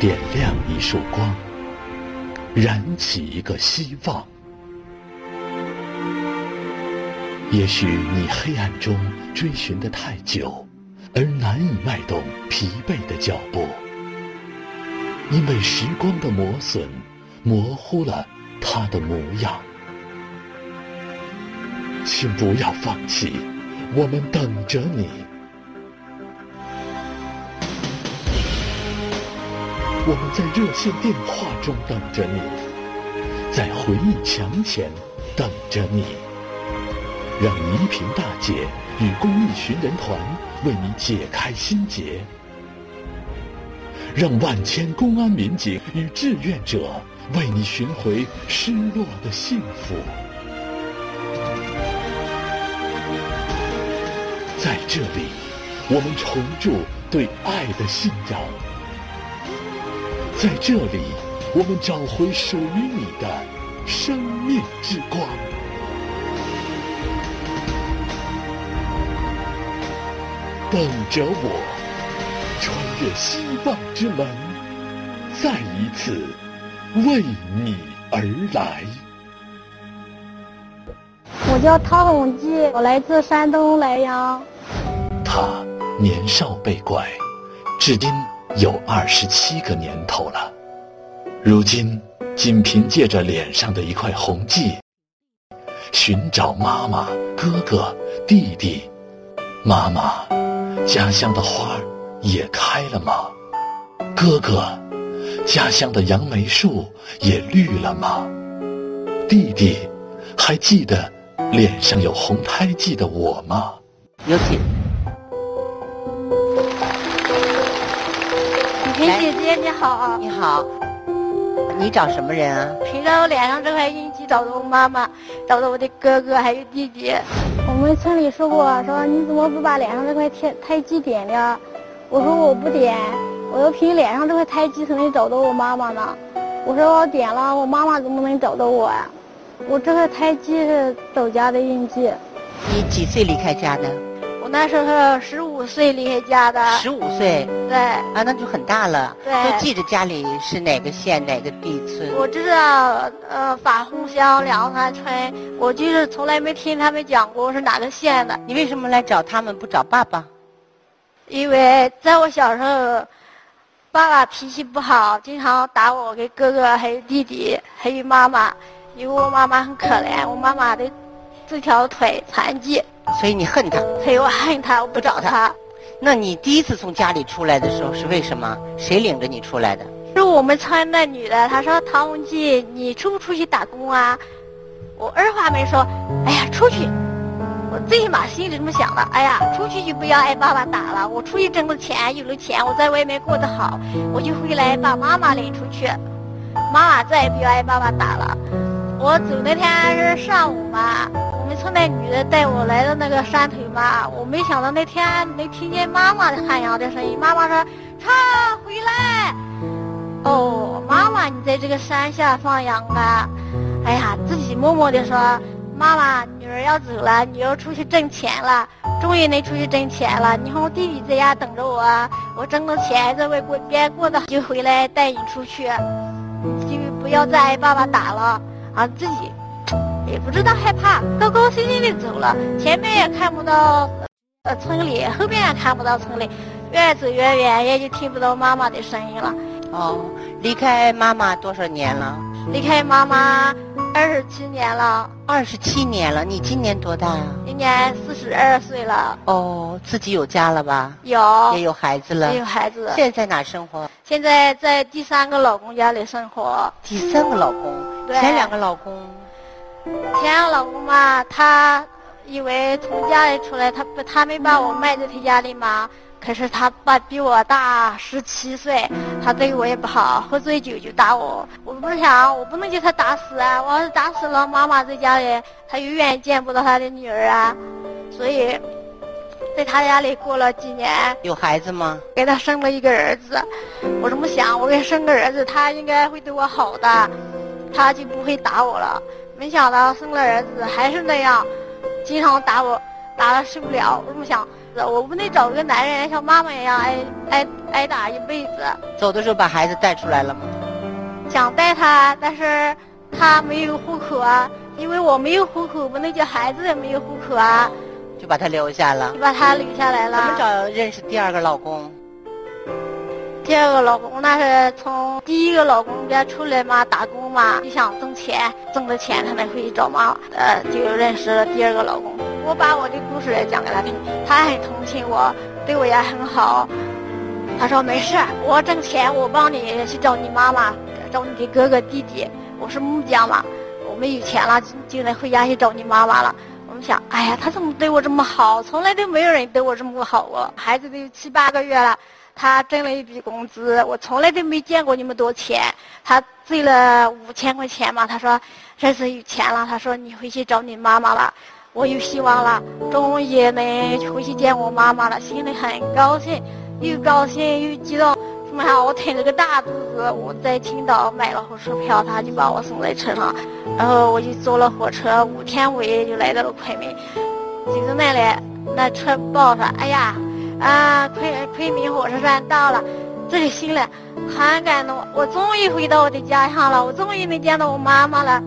点亮一束光，燃起一个希望。也许你黑暗中追寻的太久，而难以迈动疲惫的脚步，因为时光的磨损，模糊了它的模样。请不要放弃，我们等着你。我们在热线电话中等着你，在回忆墙前等着你。让倪萍大姐与公益寻人团为你解开心结，让万千公安民警与志愿者为你寻回失落的幸福。在这里，我们重铸对爱的信仰；在这里，我们找回属于你的生命之光。等着我，穿越希望之门，再一次为你而来。我叫汤红吉，我来自山东莱阳。他年少被拐，至今有二十七个年头了。如今，仅凭借着脸上的一块红记，寻找妈妈、哥哥、弟弟。妈妈。家乡的花也开了吗？哥哥，家乡的杨梅树也绿了吗？弟弟，还记得脸上有红胎记的我吗？有请。李姐姐你好。你好。你找什么人啊？凭着我脸上这块印记找到我妈妈，找到我的哥哥还有弟弟。我们村里说过，说你怎么不把脸上这块胎胎记点了？我说我不点，我要凭脸上这块胎记才能找到我妈妈呢。我说我点了，我妈妈怎么能找到我呀？我这块胎记是走家的印记。你几岁离开家的？我那时候十五岁离开家的。十五岁？对。啊，那就很大了。对。都记着家里是哪个县哪个地村。我知道，呃，法洪乡梁山村。我就是从来没听他们讲过是哪个县的。你为什么来找他们不找爸爸？因为在我小时候，爸爸脾气不好，经常打我跟哥哥还有弟弟还有妈妈。因为我妈妈很可怜，我妈妈的这条腿残疾。所以你恨他？所以我恨他，我不找他。那你第一次从家里出来的时候是为什么？谁领着你出来的？是我们村那女的，她说：“唐文记，你出不出去打工啊？”我二话没说，哎呀，出去！我最起码心里这么想的，哎呀，出去就不要挨爸爸打了。我出去挣了钱，有了钱，我在外面过得好，我就回来把妈妈领出去，妈妈再也不要挨爸爸打了。我走那天是上午嘛。村那女的带我来的那个山头嘛，我没想到那天能听见妈妈的喊羊的声音。妈妈说：“唱回来。”哦，妈妈，你在这个山下放羊啊？哎呀，自己默默的说：“妈妈，女儿要走了，你要出去挣钱了，终于能出去挣钱了。你看我弟弟在家等着我，我挣了钱在外过边过的就回来带你出去，就不要再挨爸爸打了啊，自己。”也不知道害怕，高高兴兴的走了。前面也看不到，呃，村里后面也看不到村里，越走越远，也就听不到妈妈的声音了。哦，离开妈妈多少年了？离开妈妈二十七年了。二十七年了，你今年多大呀？今年四十二岁了。哦，自己有家了吧？有。也有孩子了。也有孩子。现在在哪生活？现在在第三个老公家里生活。第三个老公？对。前两个老公？前老公嘛，他以为从家里出来，他不，他没把我卖在他家里嘛。可是他爸比我大十七岁，他对我也不好，喝醉酒就打我。我不是想，我不能叫他打死啊！我要是打死了，妈妈在家里，他永远见不到他的女儿啊。所以，在他家里过了几年。有孩子吗？给他生了一个儿子。我这么想，我给他生个儿子，他应该会对我好的，他就不会打我了。没想到生了儿子还是那样，经常打我。打的受不了。我这么想，我不能找个男人像妈妈一样挨挨挨打一辈子。走的时候把孩子带出来了吗？想带他，但是他没有户口啊，因为我没有户口，不能叫孩子也没有户口啊，就把他留下了就。把他留下来了。怎么找认识第二个老公？第二个老公那是从第一个老公家出来嘛，打工嘛，就想挣钱，挣的钱他才会找妈，呃，就认识了第二个老公。我把我的故事也讲给他听，他很同情我，对我也很好。他说没事，我挣钱，我帮你去找你妈妈，找你的哥哥弟弟。我是木匠嘛，我们有钱了，就能回家去找你妈妈了。我们想，哎呀，他怎么对我这么好？从来都没有人对我这么好过。孩子都有七八个月了。他挣了一笔工资，我从来都没见过那么多钱。他挣了五千块钱嘛，他说这次有钱了。他说你回去找你妈妈了，我有希望了，终于能回去见我妈妈了，心里很高兴，又高兴又激动。什么呀？我挺着个大肚子，我在青岛买了火车票，他就把我送在车上，然后我就坐了火车，五天五夜就来到了昆明。走到那里，那车报说，哎呀。啊，昆昆明火车站到了，这个心里很感动。我终于回到我的家乡了，我终于能见到我妈妈了。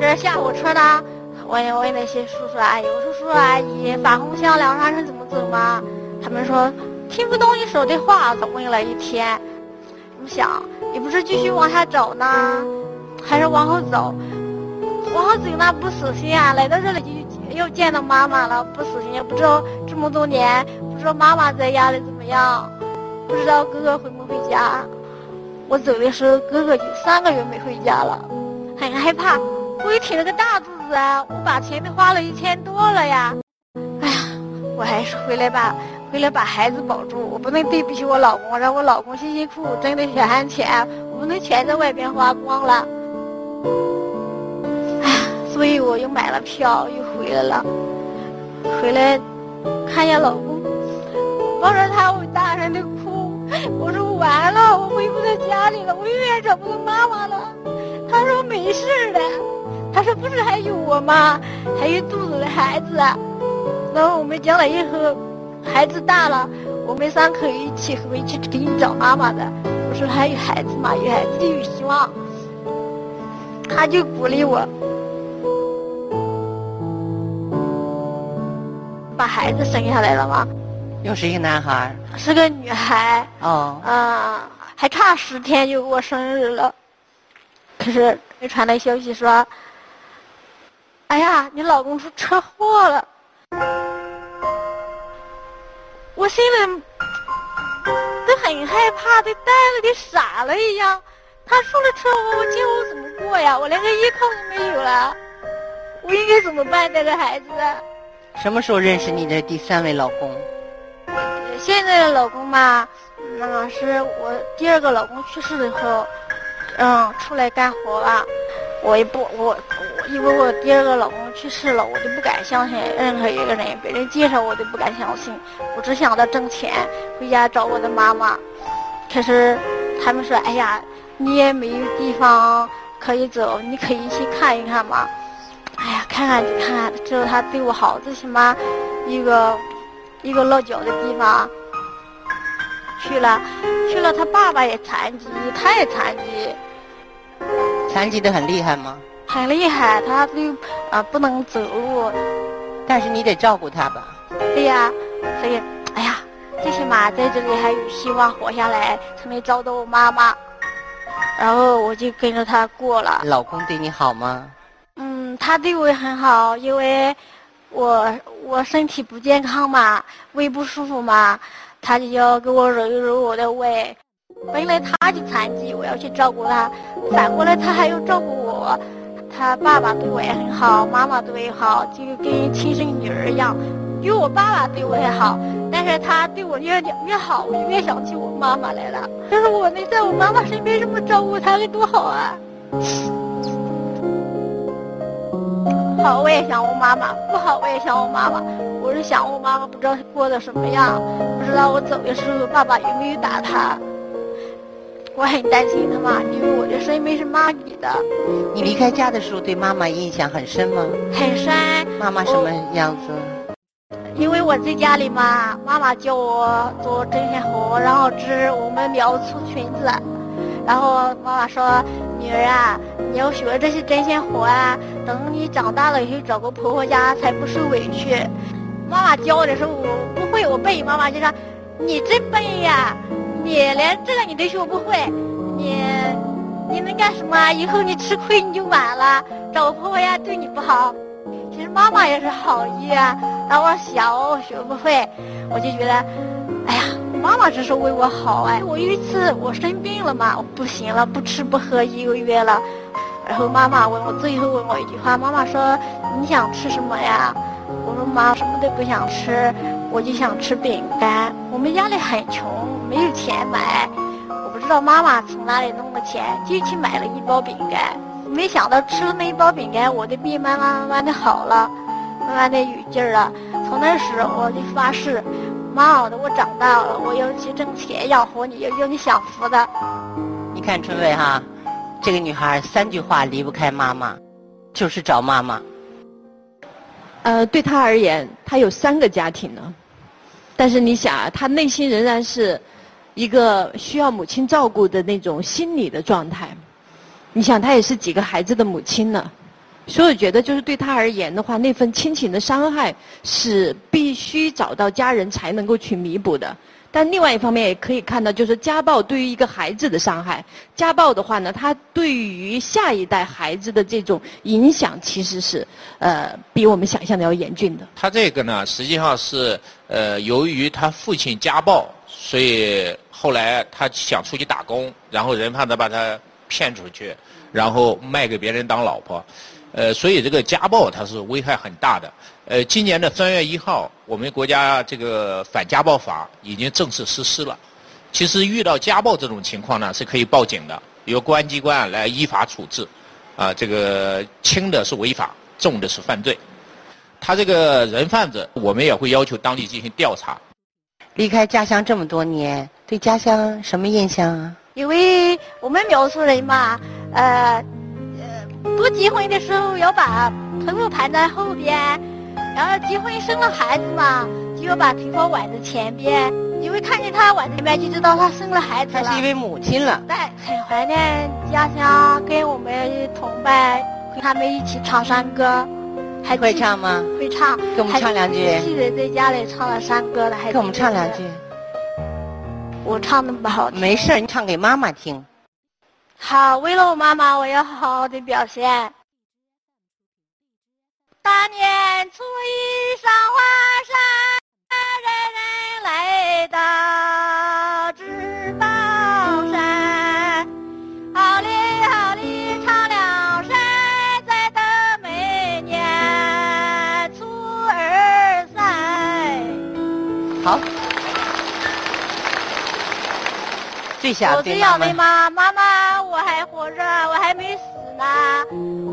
这下火车呢，我也问那些叔叔阿姨，我说叔叔阿姨，法红巷两沙城怎么走吗？他们说听不懂你说的话，总问了一天。我想，你不是继续往下走呢，还是往后走？往后走那不死心啊，来到这里就又见到妈妈了，不死心，也不知道。这么多年，不知道妈妈在家里怎么样，不知道哥哥回没回家。我走的时候，哥哥就三个月没回家了，很害怕。我也挺了个大肚子啊，我把钱都花了一千多了呀。哎呀，我还是回来吧，回来把孩子保住。我不能对不起我老公，让我老公辛辛苦苦挣的血汗钱，我不能全在外边花光了。所以我又买了票，又回来了，回来。看见老公，抱着他，我大声的哭。我说完了，我回不到家里了，我永远找不到妈妈了。他说没事的，他说不是还有我吗？还有肚子的孩子。然后我们将来以后，孩子大了，我们三口一起回去给你找妈妈的。我说还有孩子嘛，有孩子就有希望。他就鼓励我。把孩子生下来了吗？又是一个男孩，是个女孩。哦，嗯，还差十天就过生日了。可是没传来消息说，哎呀，你老公出车祸了。我心里都很害怕，都呆了，跟傻了一样。他出了车祸，我今后怎么过呀？我连个依靠都没有了，我应该怎么办带着孩子？什么时候认识你的第三位老公？现在的老公嘛，那是我第二个老公去世以后，嗯，出来干活了。我也不，我我因为我第二个老公去世了，我就不敢相信任何一个人，别人介绍我都不敢相信。我只想着挣钱，回家找我的妈妈。可是他们说：“哎呀，你也没有地方可以走，你可以去看一看嘛。”哎呀，看看就看，只有他对我好，最起码一个一个落脚的地方去了，去了。他爸爸也残疾，他也残疾，残疾的很厉害吗？很厉害，他都啊不能走路。但是你得照顾他吧？对呀，所以哎呀，最起码在这里还有希望活下来，才能找到我妈妈。然后我就跟着他过了。老公对你好吗？他对我很好，因为我我身体不健康嘛，胃不舒服嘛，他就要给我揉一揉我的胃。本来他就残疾，我要去照顾他，反过来他还要照顾我。他爸爸对我也很好，妈妈对我也好，就跟亲生女儿一样。因为我爸爸对我还好，但是他对我越越好，我就越想起我妈妈来了。要是我能在我妈妈身边这么照顾她，该多好啊！好，我也想我妈妈；不好，我也想我妈妈。我是想我妈妈，不知道过得什么样，不知道我走的时候爸爸有没有打她。我很担心他嘛，因为我的生命是妈给的，你离开家的时候对妈妈印象很深吗？很深。妈妈什么样子？因为我在家里嘛，妈妈教我做针线活，然后织我们苗族裙子。然后妈妈说：“女儿啊，你要学这些针线活啊，等你长大了以后找个婆婆家才不受委屈。”妈妈教我的时候我不会，我背，妈妈就说：“你真笨呀，你连这个你都学不会，你你能干什么？以后你吃亏你就晚了，找个婆婆家对你不好。”其实妈妈也是好意啊，然后我小我学不会，我就觉得，妈妈只是为我好哎，我有一次我生病了嘛，我不行了，不吃不喝一个月了，然后妈妈问我最后问我一句话，妈妈说你想吃什么呀？我说妈什么都不想吃，我就想吃饼干。我们家里很穷，没有钱买，我不知道妈妈从哪里弄的钱，就去买了一包饼干。没想到吃了那一包饼干，我的病慢慢慢慢的好了，慢慢的有劲儿了。从那时我就发誓。妈好的，我长大了，我要去挣钱养活你，要要你享福的。你看春伟哈，这个女孩三句话离不开妈妈，就是找妈妈。呃，对她而言，她有三个家庭呢，但是你想啊，她内心仍然是一个需要母亲照顾的那种心理的状态。你想，她也是几个孩子的母亲呢。所以我觉得，就是对他而言的话，那份亲情的伤害是必须找到家人才能够去弥补的。但另外一方面也可以看到，就是家暴对于一个孩子的伤害，家暴的话呢，他对于下一代孩子的这种影响，其实是呃比我们想象的要严峻的。他这个呢，实际上是呃由于他父亲家暴，所以后来他想出去打工，然后人贩子把他骗出去，然后卖给别人当老婆。呃，所以这个家暴它是危害很大的。呃，今年的三月一号，我们国家这个反家暴法已经正式实施了。其实遇到家暴这种情况呢，是可以报警的，由公安机关来依法处置。啊，这个轻的是违法，重的是犯罪。他这个人贩子，我们也会要求当地进行调查。离开家乡这么多年，对家乡什么印象啊？因为我们苗族人嘛，呃。不结婚的时候要把头发盘在后边，然后结婚生了孩子嘛，就要把头发挽在前边。因为看见他挽前边，就知道他生了孩子了。他是一位母亲了。对，很怀念家乡，跟我们同伴跟他们一起唱山歌。还会唱吗？会唱。给我们唱两句。记得在家里唱了山歌了，还给我们唱两句。我唱的不好。没事你唱给妈妈听。好，为了我妈妈，我要好好的表现。大年初一上花山，人人来到知宝山。好哩好哩唱两山，再等每年初二三。好。我最想问妈，妈妈，我还活着，我还没死呢。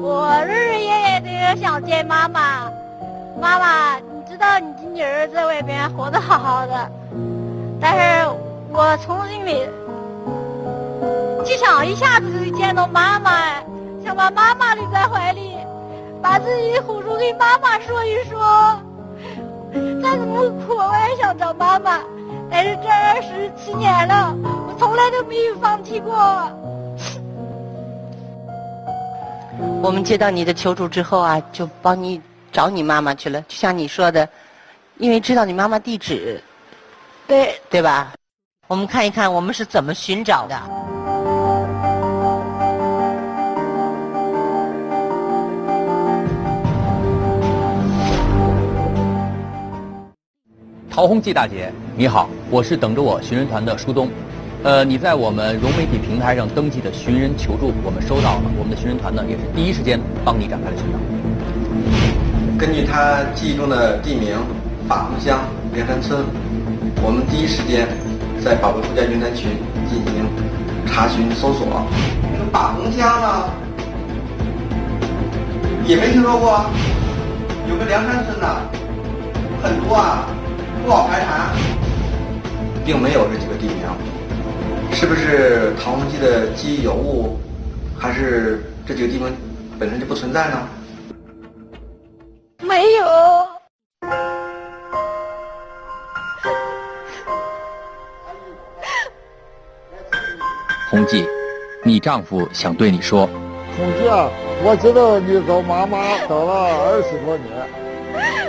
我日日夜夜的想见妈妈。妈妈，你知道你的女儿在外边活得好好的，但是我从心里就想一下子就见到妈妈，想把妈妈搂在怀里，把自己的苦处跟妈妈说一说。再怎么苦，我也想找妈妈。但是这二十七年了。从来都没有放弃过。我们接到你的求助之后啊，就帮你找你妈妈去了。就像你说的，因为知道你妈妈地址，对对吧？我们看一看我们是怎么寻找的。陶洪记大姐，你好，我是等着我寻人团的舒东。呃，你在我们融媒体平台上登记的寻人求助，我们收到了。我们的寻人团呢，也是第一时间帮你展开了寻找。根据他记忆中的地名法衡乡连山村，我们第一时间在保卫国家云南群进行查询搜索。这个法衡乡呢，也没听说过。有个梁山村呢，很多啊，不好排查，并没有这几个地名。是不是唐洪记的记忆有误，还是这几个地方本身就不存在呢？没有。洪记，你丈夫想对你说，洪记啊，我知道你找妈妈找了二十多年，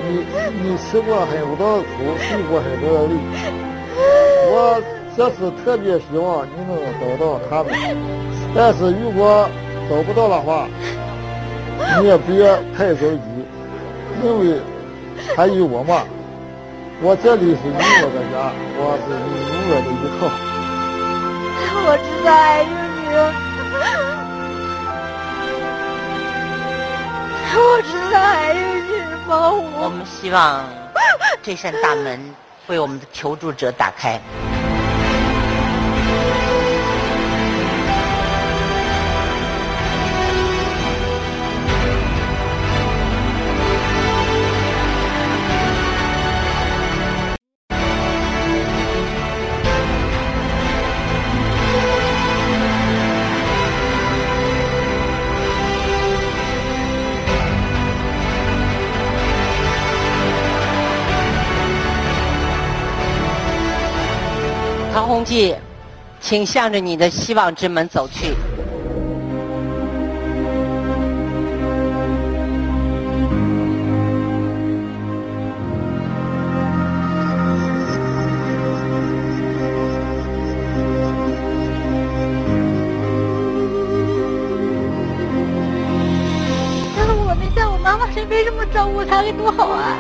你你吃过很多的苦，受过很多的累，我这次特别希望你能找到他们，但是如果找不到的话，你也别太着急，因为还有我嘛，我这里是你我的家，我是你永远的依靠。我知道还有你，我知道还有你帮我我。们希望这扇大门为我们的求助者打开。唐洪记，请向着你的希望之门走去。要是我能在我妈妈身边这么照顾她，该多好啊！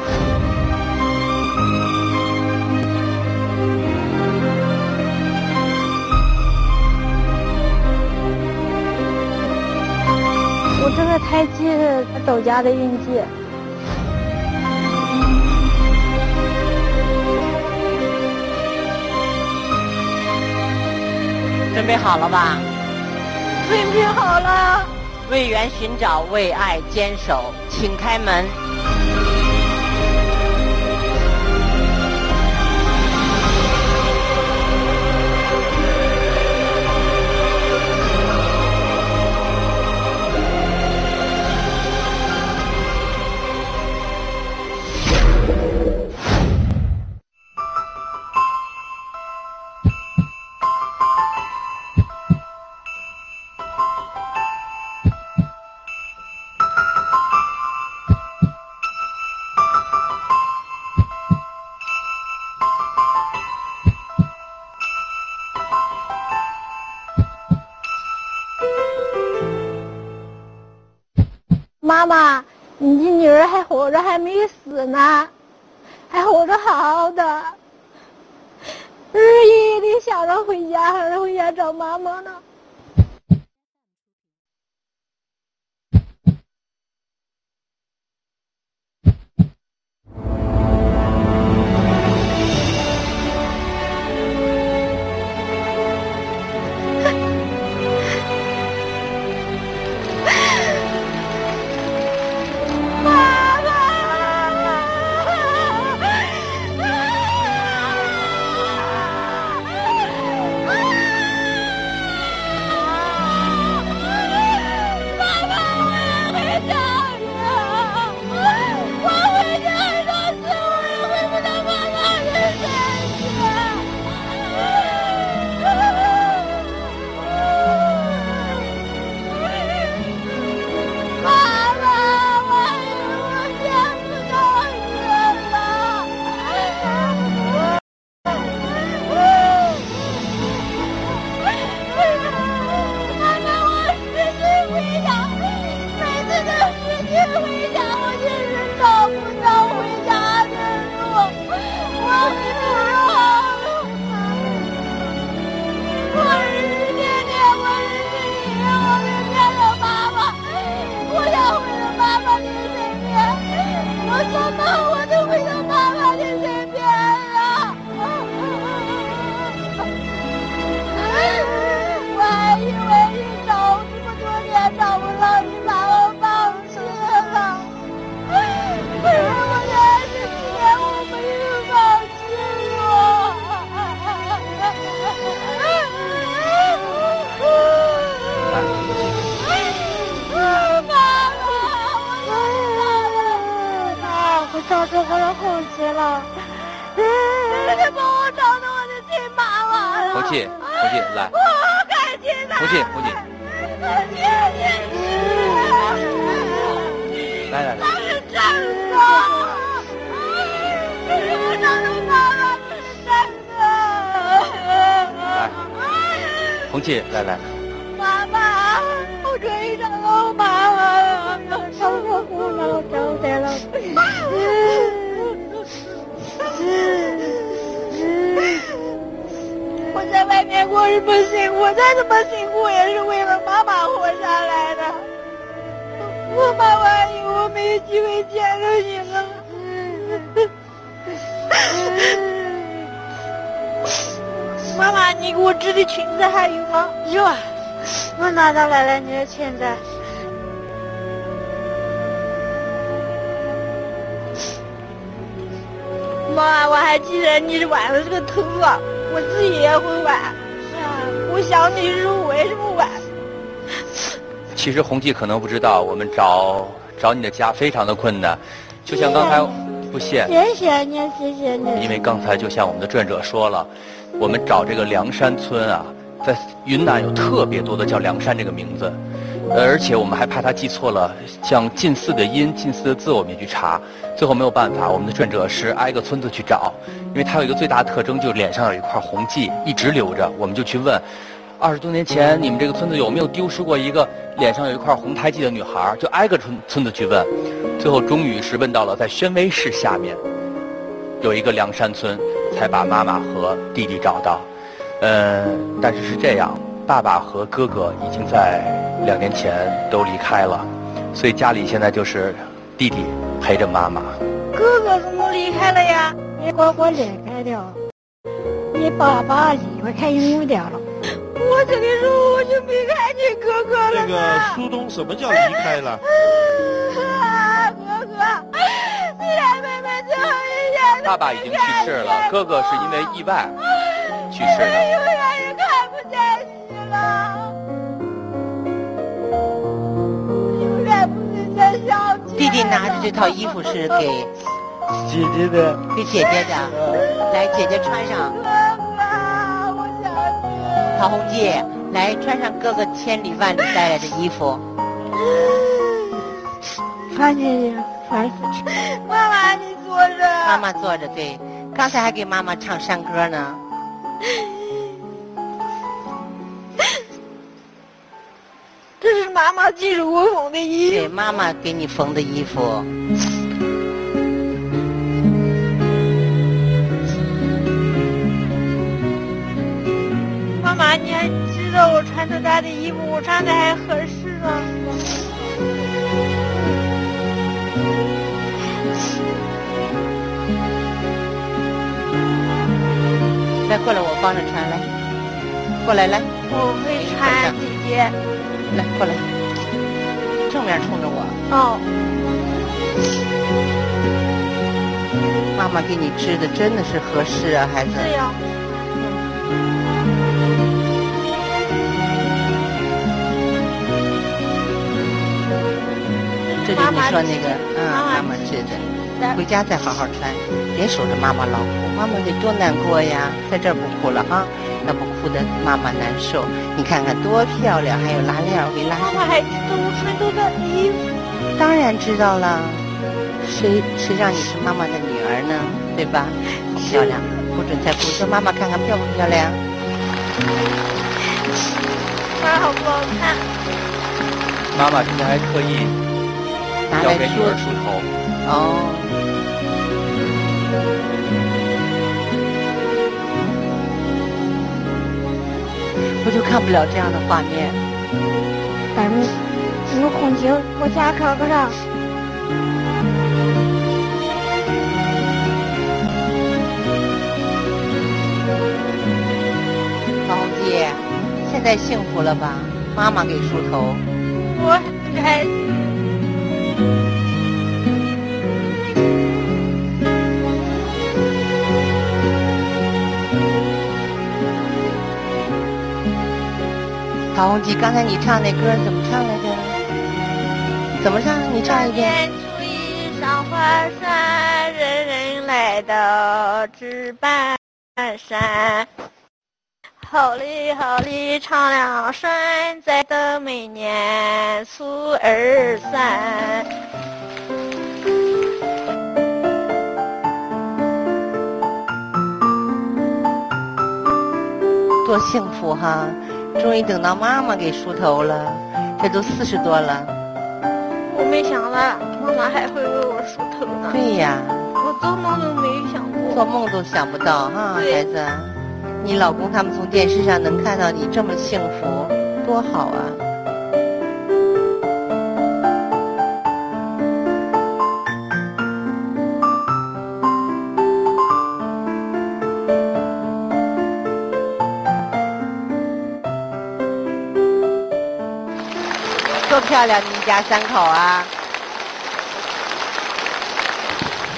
我这个胎记是走家的印记。准备好了吧？准备好了，为缘寻找，为爱坚守，请开门。妈，你的女儿还活着，还没死呢，还活着好好的。日夜的想着回家，想着回家找妈妈呢。得帮我找到我的亲妈妈了。红气，红气，来，我赶紧的。红气，红气，我谢谢你。来来来，他是真的。这是我找到妈妈，这是真的。来，红气，来来，妈妈，我终于找到我妈妈了，找到我了，找到了。在外面过这么辛苦，再怎么辛苦也是为了妈妈活下来的。我妈妈以后没有机会见着你了。妈妈，你给我织的裙子还有吗？有啊，我拿到来了你的裙子。妈，我还记得你挽的这个头发，我自己也会挽。啊，我想你的时候我也这么挽。其实红记可能不知道，我们找找你的家非常的困难，就像刚才不谢，谢谢你，谢谢你。因为刚才就像我们的志愿者说了，我们找这个梁山村啊，在云南有特别多的叫梁山这个名字，呃而且我们还怕他记错了，像近似的音、近似的字，我们也去查，最后没有办法，我们的志愿者是挨个村子去找，因为他有一个最大的特征，就是脸上有一块红记，一直留着，我们就去问。二十多年前，你们这个村子有没有丢失过一个脸上有一块红胎记的女孩？就挨个村村子去问，最后终于是问到了在宣威市下面有一个凉山村，才把妈妈和弟弟找到。呃，但是是这样，爸爸和哥哥已经在两年前都离开了，所以家里现在就是弟弟陪着妈妈。哥哥怎么离开了呀？你哥哥离开了，你爸爸离开远掉了。我这个时候我就没看见哥哥了这个呢。苏东什么叫离开了？啊，哥哥，你来妹妹最后一天。爸爸已经去世了，哥哥是因为意外去世的。永远也看不见弟弟拿着这套衣服是给姐姐的，给姐姐的，来姐姐穿上。哥哥，我想你。陶红姐，来穿上哥哥千里万里带来的衣服。穿进去，穿进去。妈妈，你坐着。妈妈坐着，对，刚才还给妈妈唱山歌呢。这是妈妈记住我缝的衣服对，服。妈妈给你缝的衣服。妈妈，你还知道我穿着她的衣服，我穿的还合适吗。来，过来，我帮着穿，来，过来，来，我会穿，姐姐。来，过来，正面冲着我。哦，妈妈给你织的真的是合适啊，孩子。这样。这就是你说那个，嗯，妈妈织的。回家再好好穿，别守着妈妈老哭，妈妈得多难过呀！在这儿不哭了哈，妈妈难受。你看看多漂亮，还有拉链儿，我给拉上。妈妈还知道我穿着她的衣服。当然知道了，谁谁让你是妈妈的女儿呢？对吧？好漂亮，不准再哭，说妈妈看看漂不漂亮？妈好不好看？妈妈今天还特意拿来要给女儿梳梳头。哦。我就看不了这样的画面。咱们有红景，我家看不上。老红姐，现在幸福了吧？妈妈给梳头。我很陶红记，刚才你唱那歌怎么唱来着？怎么唱？你唱一遍。年初一上华山，人人来到值班。山。好哩好哩唱两山，再等每年初二三。多幸福哈！终于等到妈妈给梳头了，这都四十多了。我没想到妈妈还会为我梳头呢。对呀，我做梦都没想过。做梦都想不到哈，孩子，你老公他们从电视上能看到你这么幸福，多好啊！漂亮，你们家三口啊！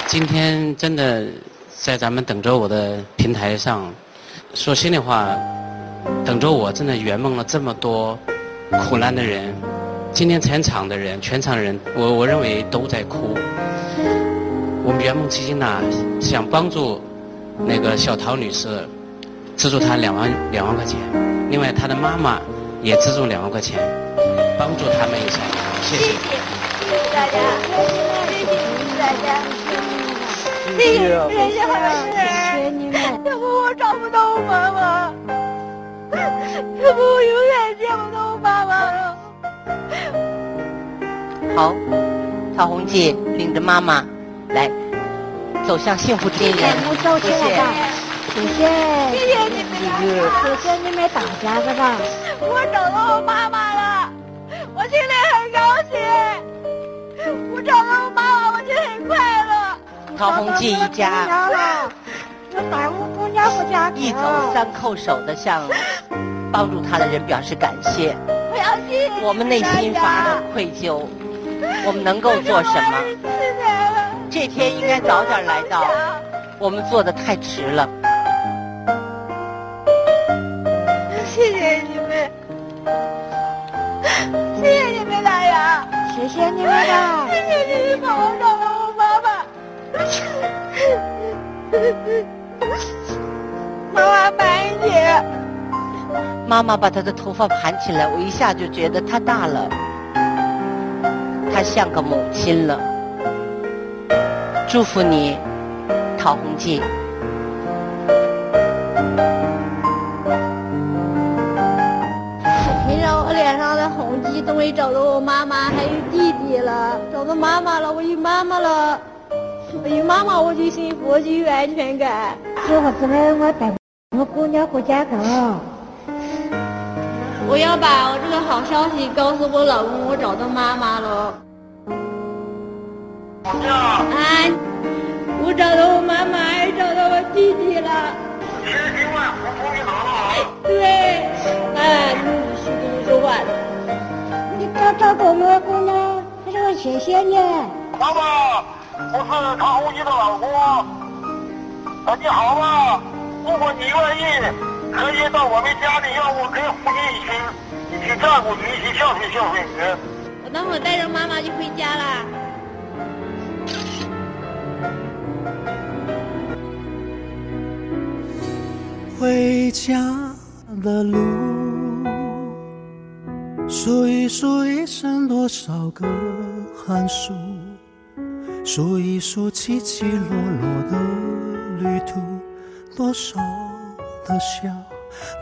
今天真的在咱们等着我的平台上，说心里话，等着我真的圆梦了这么多苦难的人，今天全场的人，全场人，我我认为都在哭。我们圆梦基金呢，想帮助那个小陶女士，资助她两万两万块钱，另外她的妈妈也资助两万块钱，帮助他们一下，谢谢。谢谢大家，谢谢大家，谢谢谢谢，谢谢你们。要不我找不到我妈妈，要不我永远见不到我妈妈了。好，陶虹记领着妈妈来走向幸福之年。不收谢谢。谢谢，谢谢你们大家，谢谢你们大家的吧？我找到我妈妈了，心里很高兴。我找到我妈妈，我就很快乐。陶虹记一家了，我耽误公家不家一走三叩首的向帮助他的人表示感谢。我要谢我们内心发了愧疚，我们能够做什么？这天应该早点来到，我们做的太迟了。谢谢你们。谢谢你们帮我找到我妈妈。妈妈白一点，妈妈把她的头发盘起来，我一下就觉得她大了，她像个母亲了。祝福你，陶虹静。终于找到我妈妈还有弟弟了，找到妈妈了，我有妈妈了，我有妈妈我就幸福，我就有安全感。是我是来我带我姑娘回家去了。我要把我这个好消息告诉我老公，我找到妈妈了。啊，我找到我妈妈，还找到我弟弟了。对，哎，你是跟你说话了。你找找到我姑娘，他说谢谢你。妈妈，我是唐红记的老公。啊，你好吗？如果你愿意，可以到我们家里，让我跟父亲一起一起照顾你，一起孝顺孝顺你。我等会儿带着妈妈就回家啦。回家的路，数一数一生多少个寒暑，数一数起起落落的旅途，多少的笑，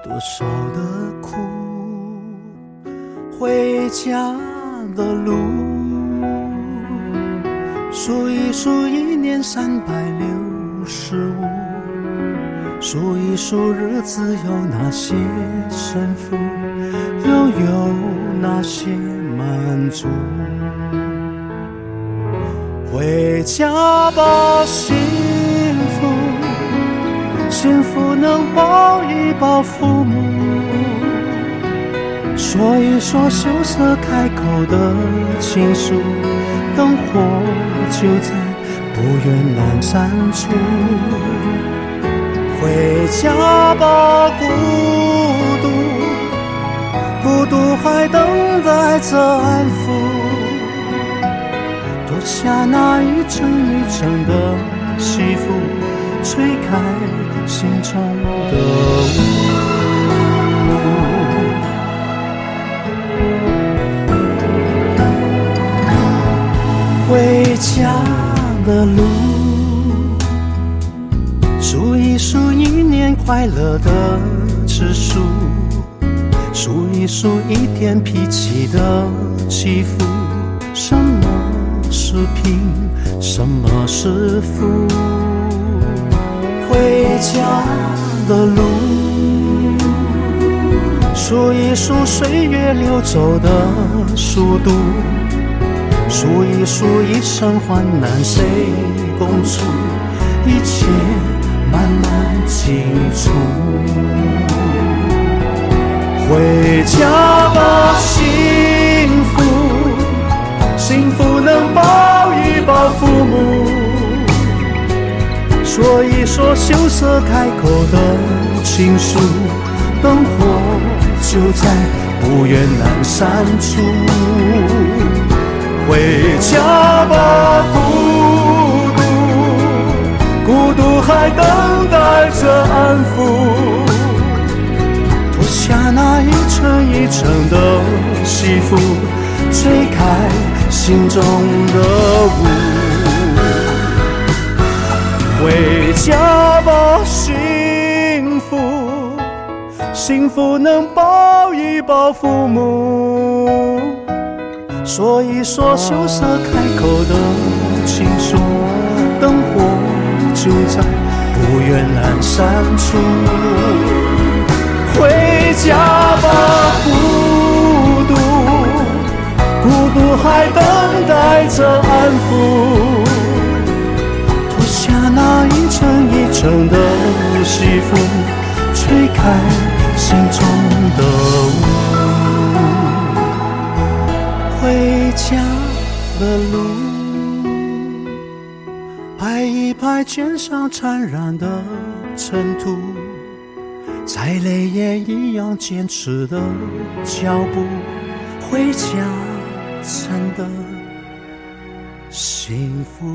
多少的哭。回家的路，数一数一年三百六十五。数一数日子有哪些胜负，那些满足？回家吧，幸福，幸福能抱一抱父母，说一说羞涩开口的情书，灯火就在不远阑珊处。回家吧，孤独，孤独还等待着安抚，脱下那一层一层的西服，吹开心中的雾。回家的路，数一数一年快乐的次，数一数一天脾气的起伏。什么是贫，什么是富？回家的路，数一数岁月流走的速度。数一数一生患难谁共处，一切慢慢清楚。回家吧，幸福，幸福能抱一抱父母，说一说羞涩开口的情书，灯火就在不远阑珊处。回家吧，孤独，孤独还等待着安抚。那一层一层的西服，吹开心中的雾。回家吧，幸福，幸福能抱一抱父母。说一说羞涩开口的情书，灯火就在不远阑珊处。回家吧，孤独，孤独还等待着安抚。脱下那一层一层的西服，吹开心中的雾。回家的路，拍一拍肩上沾染的尘土，再累也一样坚持的脚步，回家真的幸福。